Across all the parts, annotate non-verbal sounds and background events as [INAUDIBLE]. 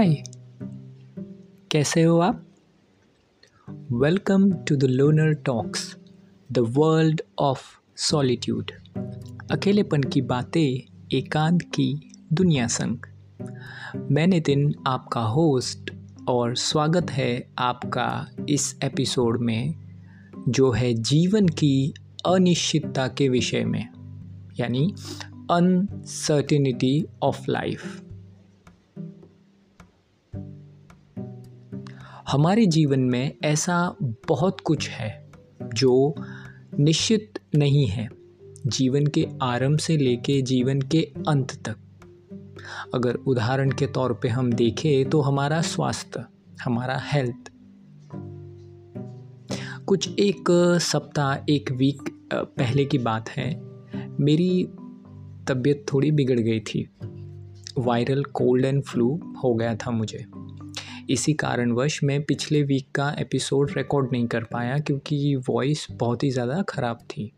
हाय। कैसे हो आप? Welcome to the loner talks the world of solitude अकेलेपन की बातें, एकांत की दुनिया संग। मैंने दिन आपका होस्ट और स्वागत है आपका इस एपिसोड में, जो है जीवन की अनिश्चितता के विषय में, यानी अनसर्टिनिटी ऑफ़ लाइफ हमारे जीवन में ऐसा बहुत कुछ है जो निश्चित नहीं है जीवन के आरंभ से लेके जीवन के अंत तक। अगर उदाहरण के तौर पे हम देखें तो हमारा स्वास्थ्य, हमारा हेल्थ कुछ एक सप्ताह, एक वीक पहले की बात है, मेरी तबीयत थोड़ी बिगड़ गई थी। वायरल कोल्ड एंड फ्लू हो गया था मुझे। इसी कारणवश मैं पिछले वीक का एपिसोड रिकॉर्ड नहीं कर पाया क्योंकि वॉइस बहुत ही ज़्यादा ख़राब थी।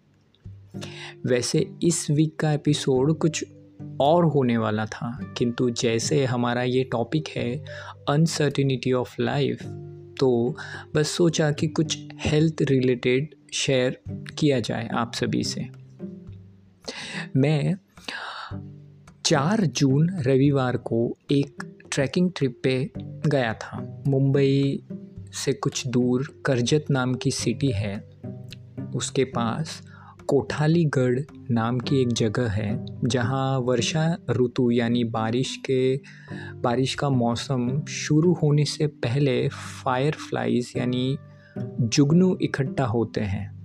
वैसे इस वीक का एपिसोड कुछ और होने वाला था, किंतु जैसे हमारा ये टॉपिक है अनसर्टिनिटी ऑफ़ लाइफ तो बस सोचा कि कुछ हेल्थ रिलेटेड शेयर किया जाए आप सभी से। मैं चार जून रविवार को एक ट्रैकिंग ट्रिप पे गया था। मुंबई से कुछ दूर करजत नाम की सिटी है। उसके पास कोठालीगढ़ नाम की एक जगह है, जहाँ वर्षा ऋतु यानी बारिश के, बारिश का मौसम शुरू होने से पहले फायर फ्लाइज यानी जुगनू इकट्ठा होते हैं।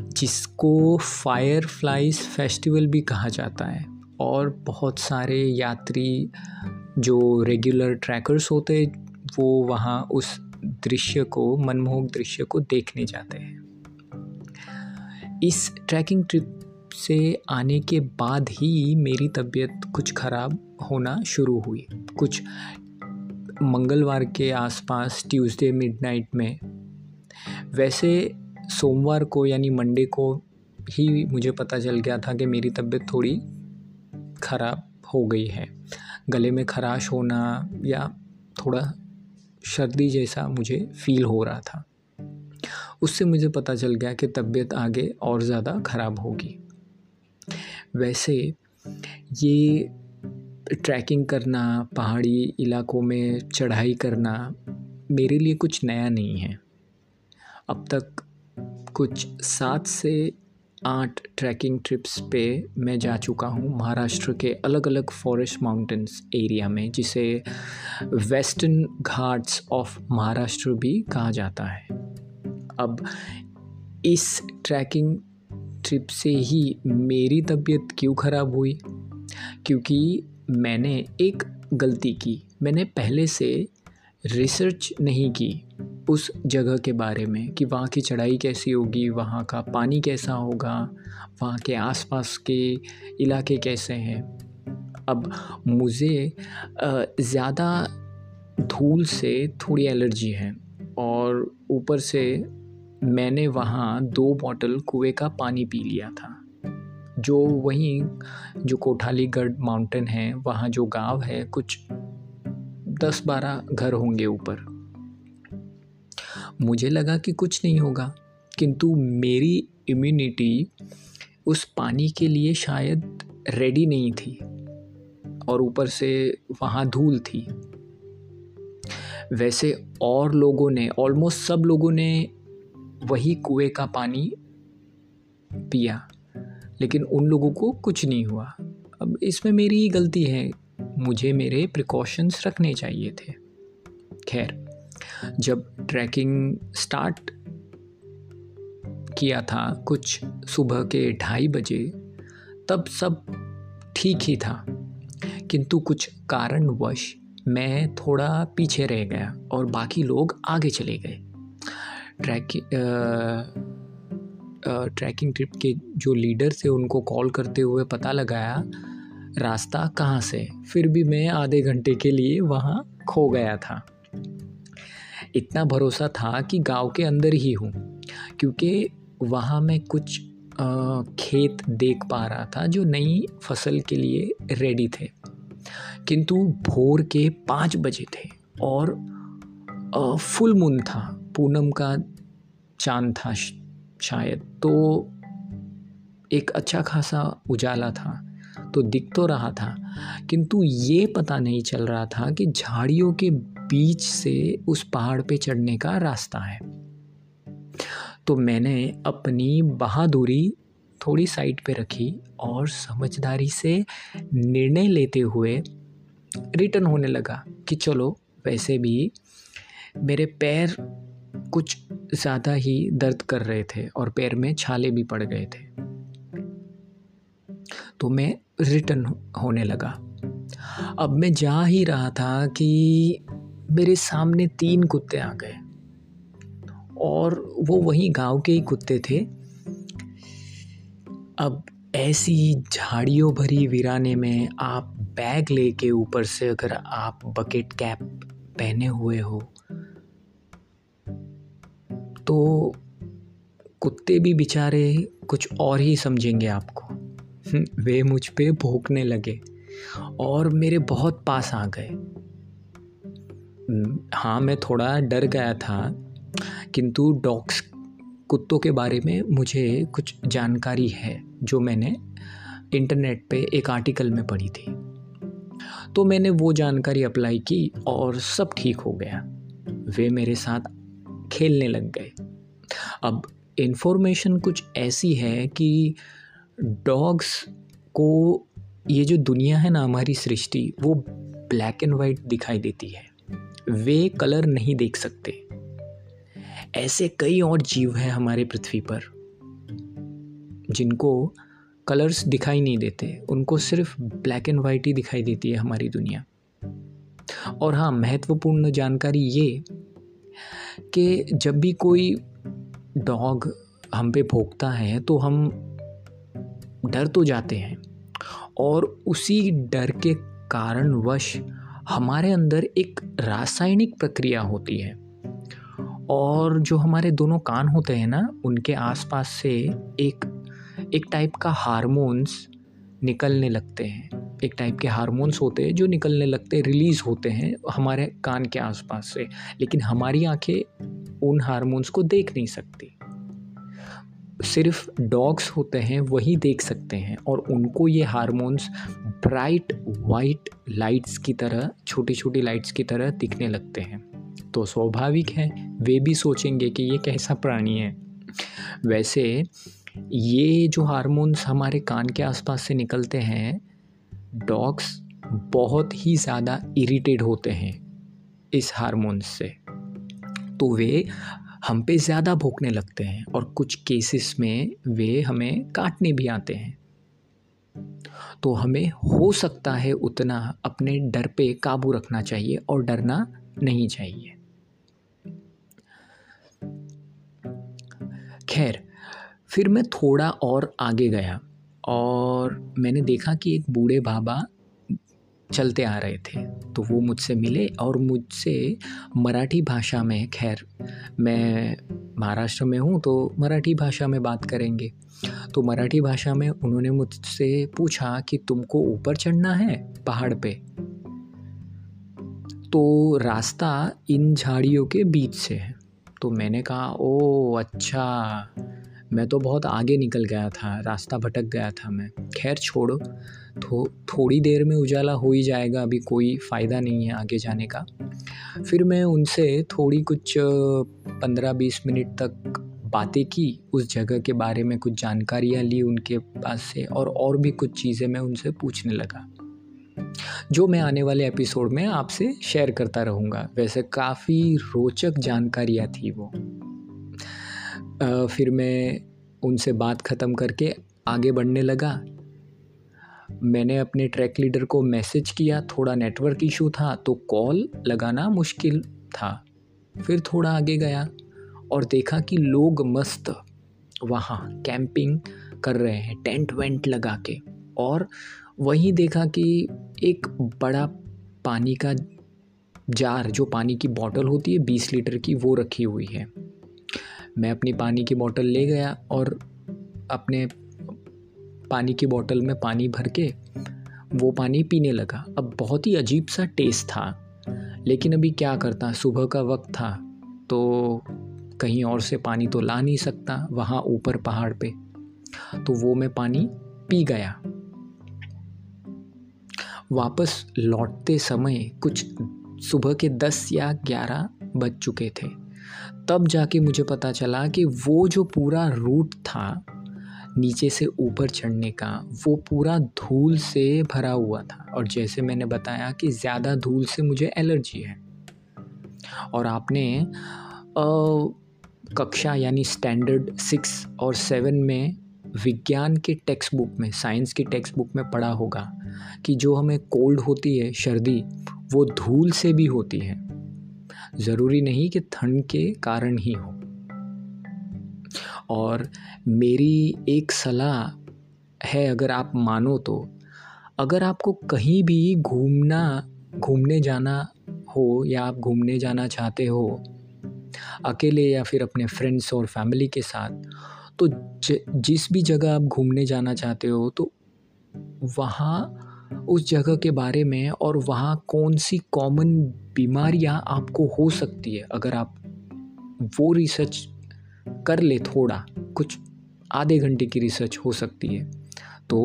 जिसको फायर फ्लाइज फेस्टिवल भी कहा जाता है। और बहुत सारे यात्री जो रेगुलर ट्रैकर्स होते वो वहाँ उस दृश्य को, मनमोहक दृश्य को देखने जाते हैं। इस ट्रैकिंग ट्रिप से आने के बाद ही मेरी तबीयत कुछ ख़राब होना शुरू हुई। कुछ मंगलवार के आसपास ट्यूसडे मिडनाइट में। वैसे सोमवार को यानी मंडे को ही मुझे पता चल गया था कि मेरी तबीयत थोड़ी ख़राब हो गई है। गले में खराश होना या थोड़ा सर्दी जैसा मुझे फील हो रहा था। उससे मुझे पता चल गया कि तबीयत आगे और ज़्यादा ख़राब होगी। वैसे ये ट्रैकिंग करना, पहाड़ी इलाकों में चढ़ाई करना मेरे लिए कुछ नया नहीं है। अब तक कुछ सात से आठ ट्रैकिंग ट्रिप्स पे मैं जा चुका हूँ महाराष्ट्र के अलग अलग फॉरेस्ट माउंटेन्स एरिया में, जिसे वेस्टर्न घाट्स ऑफ़ महाराष्ट्र भी कहा जाता है। अब इस ट्रैकिंग ट्रिप से ही मेरी तबीयत क्यों ख़राब हुई? क्योंकि मैंने एक गलती की। मैंने पहले से रिसर्च नहीं की। उस जगह के बारे में कि वहाँ की चढ़ाई कैसी होगी, वहाँ का पानी कैसा होगा, वहाँ के आसपास के इलाके कैसे हैं। अब मुझे ज़्यादा धूल से थोड़ी एलर्जी है और ऊपर से मैंने वहाँ दो बॉटल कुएँ का पानी पी लिया था। जो वहीं, जो कोठालीगढ़ माउंटेन है, वहाँ जो गाँव है, कुछ दस बारह घर होंगे ऊपर। मुझे लगा कि कुछ नहीं होगा। किंतु मेरी इम्यूनिटी उस पानी के लिए शायद रेडी नहीं थी और ऊपर से वहाँ धूल थी। वैसे और लोगों ने ऑलमोस्ट सब लोगों ने वही कुएँ का पानी पिया, लेकिन उन लोगों को कुछ नहीं हुआ। अब इसमें मेरी ही गलती है। मुझे मेरे प्रिकॉशंस रखने चाहिए थे। खैर जब ट्रैकिंग स्टार्ट किया था, कुछ सुबह के ढाई बजे, तब सब ठीक ही था। किंतु कुछ कारणवश मैं थोड़ा पीछे रह गया और बाकी लोग आगे चले गए। ट्रैकिंग ट्रैकिंग ट्रिप के जो लीडर थे, उनको कॉल करते हुए पता लगाया, रास्ता कहाँ से? फिर भी मैं आधे घंटे के लिए वहाँ खो गया था। इतना भरोसा था कि गाँव के अंदर ही हूँ, क्योंकि वहाँ मैं कुछ खेत देख पा रहा था जो नई फ़सल के लिए रेडी थे। किंतु भोर के पाँच बजे थे और फुल मून था, पूनम का चाँद था शायद। तो एक अच्छा खासा उजाला था तो दिख तो रहा था, किंतु ये पता नहीं चल रहा था कि झाड़ियों के बीच से उस पहाड़ पे चढ़ने का रास्ता है। तो मैंने अपनी बहादुरी थोड़ी साइड पे रखी और समझदारी से निर्णय लेते हुए रिटर्न होने लगा कि चलो, वैसे भी मेरे पैर कुछ ज़्यादा ही दर्द कर रहे थे और पैर में छाले भी पड़ गए थे। तो मैं रिटर्न होने लगा। अब मैं जा ही रहा था कि मेरे सामने तीन कुत्ते आ गए। और वो वही गाँव के ही कुत्ते थे। अब ऐसी झाड़ियों भरी वीराने में आप बैग लेके ऊपर से अगर आप बकेट कैप पहने हुए हो तो कुत्ते भी बेचारे कुछ और ही समझेंगे आपको। [LAUGHS] वे मुझ पे भोंकने लगे और मेरे बहुत पास आ गए। हाँ मैं थोड़ा डर गया था, किंतु डॉग्स कुत्तों के बारे में मुझे कुछ जानकारी है, जो मैंने इंटरनेट पे एक आर्टिकल में पढ़ी थी। तो मैंने वो जानकारी अप्लाई की और सब ठीक हो गया। वे मेरे साथ खेलने लग गए। अब इन्फॉर्मेशन कुछ ऐसी है कि डॉग्स को ये जो दुनिया है ना, हमारी सृष्टि, वो ब्लैक एंड वाइट दिखाई देती है। वे कलर नहीं देख सकते। ऐसे कई और जीव हैं हमारे पृथ्वी पर, जिनको कलर्स दिखाई नहीं देते। उनको सिर्फ़ ब्लैक एंड वाइट ही दिखाई देती है हमारी दुनिया। और हाँ महत्वपूर्ण जानकारी ये कि जब भी कोई डॉग हम पे भोंकता है तो हम डर तो जाते हैं। और उसी डर के कारणवश हमारे अंदर एक रासायनिक प्रक्रिया होती है। और जो हमारे दोनों कान होते हैं ना, उनके आसपास से एक एक टाइप का हार्मोन्स निकलने लगते हैं। एक टाइप के हार्मोन्स होते हैं जो निकलने लगते हैं रिलीज़ होते हैं हमारे कान के आसपास से। लेकिन हमारी आँखें उन हार्मोन्स को देख नहीं सकती। सिर्फ़ डॉग्स होते हैं, वही देख सकते हैं और उनको ये हार्मोन्स ब्राइट वाइट लाइट्स की तरह छोटी छोटी लाइट्स की तरह दिखने लगते हैं। तो स्वाभाविक है, वे भी सोचेंगे कि ये कैसा प्राणी है। वैसे, ये जो हार्मोन्स हमारे कान के आसपास से निकलते हैं, डॉग्स बहुत ही ज़्यादा इरिटेट होते हैं इस हार्मोन्स से। तो वे हम पे ज़्यादा भोंकने लगते हैं और कुछ केसेस में वे हमें काटने भी आते हैं। तो हमें हो सकता है उतना अपने डर पे काबू रखना चाहिए और डरना नहीं चाहिए। खैर, फिर मैं थोड़ा और आगे गया और मैंने देखा कि एक बूढ़े बाबा चलते आ रहे थे तो वो मुझसे मिले और मुझसे मराठी भाषा में, खैर, मैं महाराष्ट्र में हूँ तो मराठी भाषा में बात करेंगे। तो मराठी भाषा में उन्होंने मुझसे पूछा कि तुमको ऊपर चढ़ना है पहाड़ पे? तो रास्ता इन झाड़ियों के बीच से है। तो मैंने कहा ओ अच्छा। मैं तो बहुत आगे निकल गया था, रास्ता भटक गया था मैं। खैर छोड़ो, थो, थोड़ी देर में उजाला हो ही जाएगा, अभी कोई फ़ायदा नहीं है आगे जाने का। फिर मैं उनसे थोड़ी कुछ, पंद्रह बीस मिनट तक बातें की, उस जगह के बारे में कुछ जानकारियाँ ली उनके पास से और और भी कुछ चीज़ें मैं उनसे पूछने लगा। जो मैं आने वाले एपिसोड में आपसे शेयर करता रहूँगा, वैसे काफ़ी रोचक जानकारियाँ थी वो। फिर मैं उनसे बात ख़त्म करके आगे बढ़ने लगा। मैंने अपने ट्रैक लीडर को मैसेज किया, थोड़ा नेटवर्क इशू था तो कॉल लगाना मुश्किल था। फिर थोड़ा आगे गया और देखा कि लोग मस्त वहाँ कैंपिंग कर रहे हैं टेंट वेंट लगा के। और वहीं देखा कि एक बड़ा पानी का जार, जो पानी की बोतल होती है, बीस लीटर की, वो रखी हुई है। मैं अपनी पानी की बोतल ले गया और अपने पानी की बोतल में पानी भर के वो पानी पीने लगा। अब बहुत ही अजीब सा टेस्ट था। लेकिन अभी क्या करता? सुबह का वक्त था तो कहीं और से पानी तो ला नहीं सकता, वहाँ ऊपर पहाड़ पे। तो वो मैं पानी पी गया। वापस लौटते समय कुछ सुबह के दस या ग्यारह बज चुके थे। तब जाके मुझे पता चला कि वो जो पूरा रूट था नीचे से ऊपर चढ़ने का वो पूरा धूल से भरा हुआ था। और जैसे मैंने बताया कि ज़्यादा धूल से मुझे एलर्जी है। और आपने आ, कक्षा यानी स्टैंडर्ड सिक्स और सेवन में विज्ञान के टेक्स्ट बुक में साइंस की टेक्स्ट बुक में पढ़ा होगा कि जो हमें कोल्ड होती है सर्दी वो धूल से भी होती है। ज़रूरी नहीं कि ठंड के कारण ही हो। और मेरी एक सलाह है अगर आप मानो तो अगर आपको कहीं भी घूमना घूमने जाना हो या आप घूमने जाना चाहते हो अकेले या फिर अपने फ्रेंड्स और फैमिली के साथ तो ज, जिस भी जगह आप घूमने जाना चाहते हो तो वहाँ उस जगह के बारे में और वहाँ कौन सी कॉमन बीमारियाँ आपको हो सकती है। अगर आप वो रिसर्च कर ले थोड़ा, कुछ आधे घंटे की रिसर्च हो सकती है तो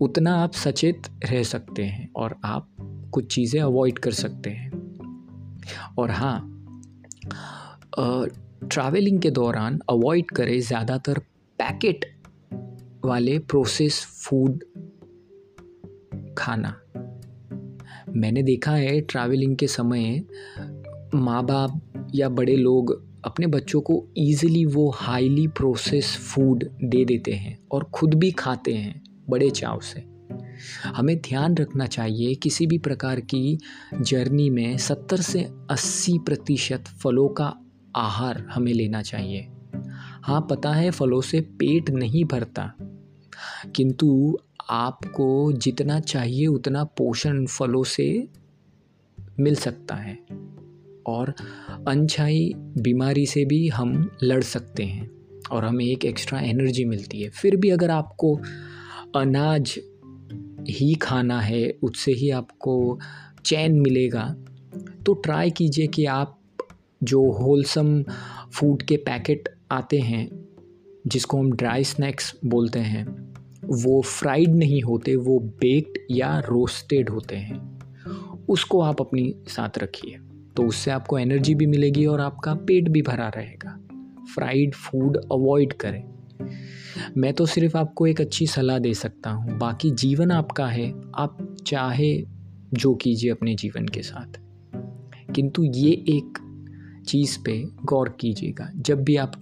उतना आप सचेत रह सकते हैं और आप कुछ चीज़ें अवॉइड कर सकते हैं। और हाँ ट्रैवलिंग के दौरान अवॉइड करें ज़्यादातर पैकेट वाले प्रोसेस फ़ूड खाना। मैंने देखा है ट्रैवलिंग के समय माँ बाप या बड़े लोग अपने बच्चों को ईज़िली वो हाईली प्रोसेस फ़ूड दे देते हैं और ख़ुद भी खाते हैं बड़े चाव से। हमें ध्यान रखना चाहिए किसी भी प्रकार की जर्नी में सत्तर से अस्सी प्रतिशत फलों का आहार हमें लेना चाहिए। हाँ पता है फलों से पेट नहीं भरता, किंतु आपको जितना चाहिए, उतना पोषण फलों से मिल सकता है। और अनछाई बीमारी से भी हम लड़ सकते हैं और हमें एक एक्स्ट्रा एनर्जी मिलती है। फिर भी अगर आपको अनाज ही खाना है, उससे ही आपको चैन मिलेगा तो ट्राई कीजिए कि आप जो होलसम फ़ूड के पैकेट आते हैं, जिसको हम ड्राई स्नैक्स बोलते हैं वो फ्राइड नहीं होते, वो बेक्ड या रोस्टेड होते हैं। उसको आप अपनी साथ रखिए तो उससे आपको एनर्जी भी मिलेगी और आपका पेट भी भरा रहेगा। फ्राइड फ़ूड अवॉइड करें। मैं तो सिर्फ़ आपको एक अच्छी सलाह दे सकता हूँ, बाकी जीवन आपका है, आप चाहे जो कीजिए अपने जीवन के साथ। किंतु ये एक चीज़ पे गौर कीजिएगा, जब भी आप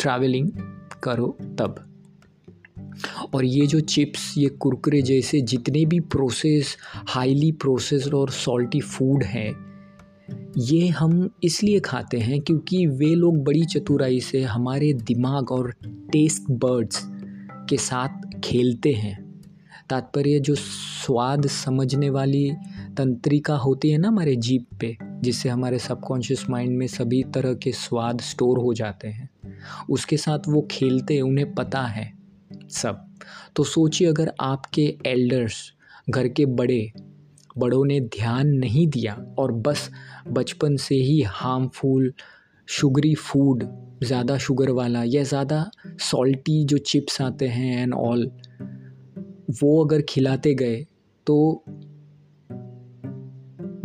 ट्रैवलिंग करो तब। और ये जो चिप्स, ये कुरकुरे जैसे जितने भी प्रोसेस हाईली प्रोसेस्ड और सॉल्टी फ़ूड है, ये हम इसलिए खाते हैं क्योंकि वे लोग बड़ी चतुराई से हमारे दिमाग और टेस्ट बर्ड्स के साथ खेलते हैं। तात्पर्य जो स्वाद समझने वाली तंत्रिका होती है ना हमारे जीप पे, जिससे हमारे सबकॉन्शियस माइंड में सभी तरह के स्वाद स्टोर हो जाते हैं, उसके साथ वो खेलते हैं, उन्हें पता है सब। तो सोचिए, अगर आपके एल्डर्स घर के बड़े, बड़ों ने ध्यान नहीं दिया और बस बचपन से ही हार्मफुल शुगरी फ़ूड ज़्यादा शुगर वाला या ज़्यादा सॉल्टी जो चिप्स आते हैं एंड ऑल वो अगर खिलाते गए तो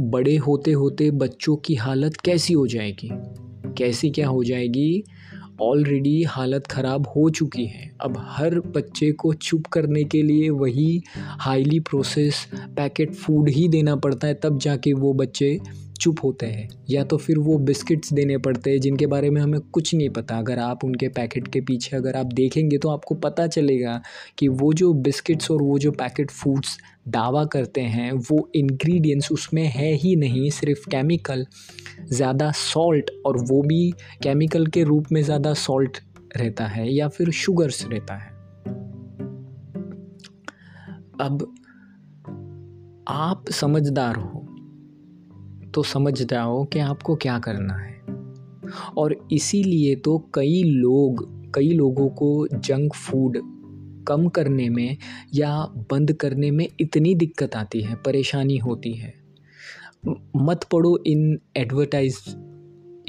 बड़े होते होते बच्चों की हालत कैसी हो जाएगी? कैसी क्या हो जाएगी? ऑलरेडी हालत ख़राब हो चुकी है। अब हर बच्चे को चुप करने के लिए वही हाईली प्रोसेस पैकेट फ़ूड ही देना पड़ता है, तब जाके वो बच्चे चुप होते हैं, या तो फिर वो बिस्किट्स देने पड़ते हैं, जिनके बारे में हमें कुछ नहीं पता। अगर आप उनके पैकेट के पीछे अगर आप देखेंगे तो आपको पता चलेगा कि वो जो बिस्किट्स और वो जो पैकेट फूड्स दावा करते हैं, वो इंग्रेडिएंट्स उसमें है ही नहीं, सिर्फ़ केमिकल ज़्यादा सॉल्ट और वो भी केमिकल के रूप में ज़्यादा सॉल्ट रहता है, या फिर शुगर्स रहता है। अब आप समझदार हो तो समझ जाओ कि आपको क्या करना है। और इसीलिए तो कई लोग, कई लोगों को जंक फ़ूड कम करने में या बंद करने में इतनी दिक्कत आती है, परेशानी होती है। मत पड़ो इन एडवर्टाइज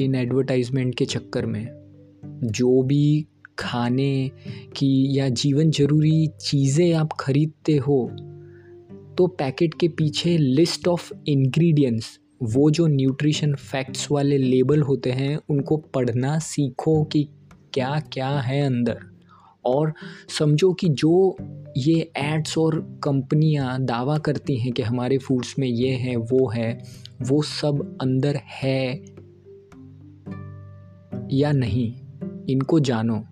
इन एडवर्टाइजमेंट के चक्कर में। जो भी खाने की या जीवन ज़रूरी चीज़ें आप ख़रीदते हो तो पैकेट के पीछे लिस्ट ऑफ़ इंग्रेडिएंट्स वो जो न्यूट्रिशन फैक्ट्स वाले लेबल होते हैं, उनको पढ़ना सीखो कि क्या क्या है अंदर। और समझो कि जो ये एड्स और कंपनियाँ दावा करती हैं कि हमारे फूड्स में ये है, वो है, वो सब अंदर है या नहीं, इनको जानो।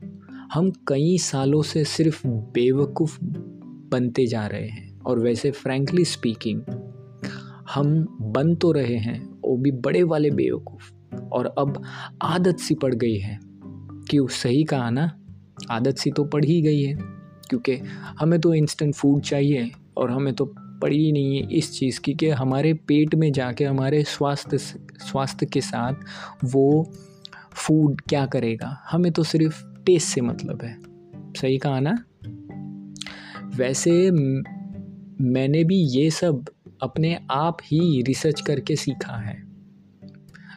हम कई सालों से सिर्फ़ बेवकूफ़ बनते जा रहे हैं और वैसे फ्रैंकली स्पीकिंग हम बन तो रहे हैं, वो भी बड़े वाले बेवकूफ़। और अब आदत सी पड़ गई है कि सही कहा ना, आदत सी तो पड़ ही गई है। क्योंकि हमें तो इंस्टेंट फ़ूड चाहिए और हमें तो पड़ी ही नहीं है इस चीज़ की कि हमारे पेट में जाके, हमारे स्वास्थ्य स्वास्थ्य के साथ वो फ़ूड क्या करेगा? हमें तो सिर्फ़ टेस्ट से मतलब है। सही कहा ना? वैसे मैंने भी ये सब अपने आप ही रिसर्च करके सीखा है।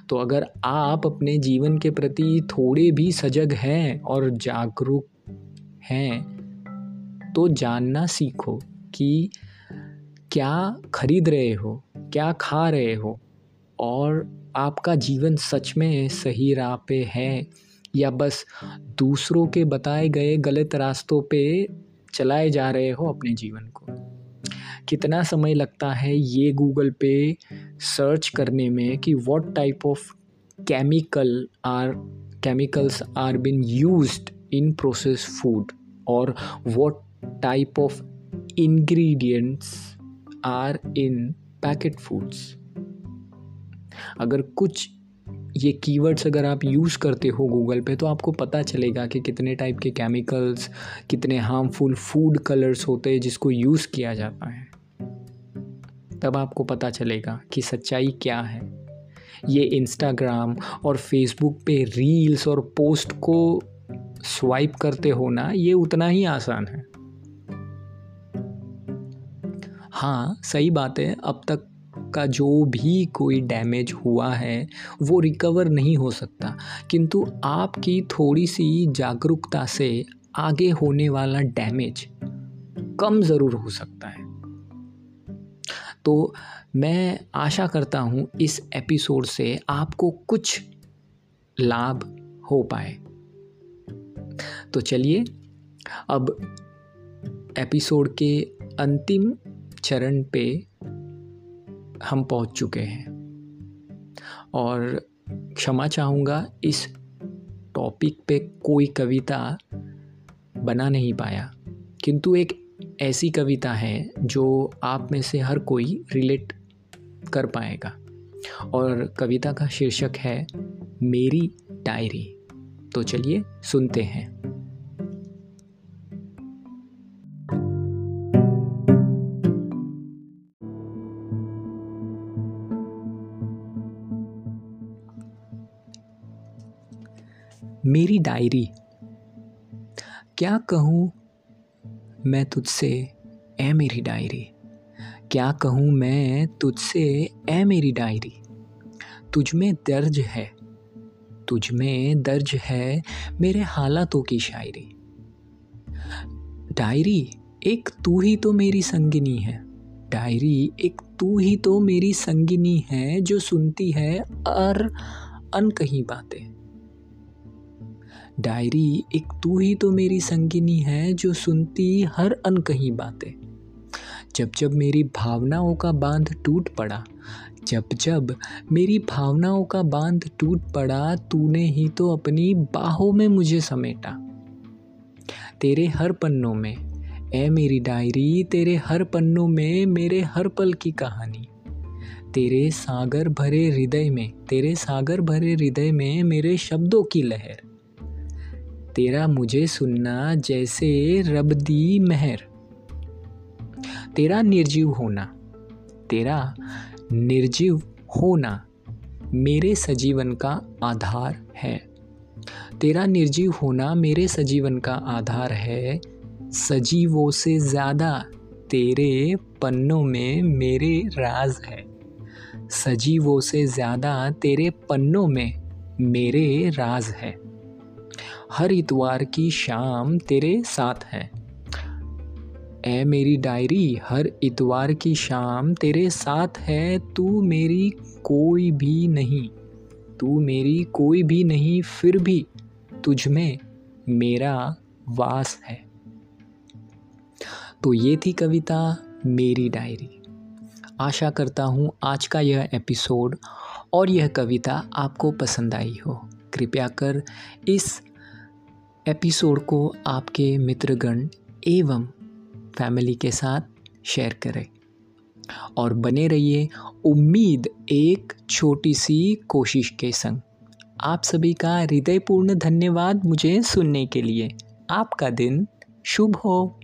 तो अगर आप अपने जीवन के प्रति थोड़े भी सजग हैं और जागरूक हैं तो जानना सीखो कि क्या खरीद रहे हो, क्या खा रहे हो और आपका जीवन सच में सही राह पे है या बस दूसरों के बताए गए गलत रास्तों पे चलाए जा रहे हो अपने जीवन को। कितना समय लगता है ये गूगल पे सर्च करने में कि what type of chemical are chemicals are being used in process food और what type of ingredients are in packet foods अगर कुछ ये कीवर्ड्स अगर आप यूज़ करते हो गूगल पे तो आपको पता चलेगा कि कितने टाइप के केमिकल्स कितने हार्मफुल फ़ूड कलर्स होते हैं जिसको यूज़ किया जाता है। तब आपको पता चलेगा कि सच्चाई क्या है। ये इंस्टाग्राम और फेसबुक पे रील्स और पोस्ट को स्वाइप करते हो ना ये उतना ही आसान है। हाँ सही बात है, अब तक का जो भी कोई डैमेज हुआ है, वो रिकवर नहीं हो सकता। किंतु आपकी थोड़ी सी जागरूकता से आगे होने वाला डैमेज कम ज़रूर हो सकता है। तो मैं आशा करता हूँ इस एपिसोड से आपको कुछ लाभ हो पाए। तो चलिए, अब एपिसोड के अंतिम चरण पे हम पहुँच चुके हैं और क्षमा चाहूँगा, इस टॉपिक पे कोई कविता बना नहीं पाया। किंतु एक ऐसी कविता है जो आप में से हर कोई रिलेट कर पाएगा। और कविता का शीर्षक है, मेरी डायरी। तो चलिए सुनते हैं। मेरी डायरी। क्या कहूँ मैं तुझसे ए मेरी डायरी। क्या कहूँ मैं तुझसे ए मेरी डायरी। तुझ में दर्ज है, तुझ में दर्ज है मेरे हालातों की शायरी। डायरी, एक तू ही तो मेरी संगिनी है। डायरी, एक तू ही तो मेरी संगिनी है जो सुनती है और अनकही बातें। डायरी, एक तू ही तो मेरी संगिनी है जो सुनती हर अनकही बातें। जब जब मेरी भावनाओं का बाँध टूट पड़ा, जब जब मेरी भावनाओं का बाँध टूट पड़ा, तूने ही तो अपनी बाहों में मुझे समेटा। तेरे हर पन्नों में ए मेरी डायरी, तेरे हर पन्नों में मेरे हर पल की कहानी। तेरे सागर भरे हृदय में, तेरे सागर भरे हृदय में मेरे शब्दों की लहर। तेरा मुझे सुनना जैसे रब दी महर। तेरा निर्जीव होना, तेरा निर्जीव होना मेरे सजीवन का आधार है। तेरा निर्जीव होना मेरे सजीवन का आधार है। सजीवों से ज़्यादा तेरे पन्नों में मेरे राज है। सजीवों से ज़्यादा तेरे पन्नों में मेरे राज है। हर इतवार की शाम तेरे साथ है। ए मेरी डायरी, हर इतवार की शाम तेरे साथ है। तू मेरी कोई भी नहीं, तू मेरी कोई भी नहीं, फिर भी तुझ में मेरा वास है। तो ये थी कविता मेरी डायरी। आशा करता हूँ आज का यह एपिसोड और यह कविता आपको पसंद आई हो। कृपया कर इस एपिसोड को आपके मित्रगण एवं फैमिली के साथ शेयर करें और बने रहिए उम्मीद एक छोटी सी कोशिश के संग। आप सभी का हृदयपूर्ण धन्यवाद मुझे सुनने के लिए। आपका दिन शुभ हो।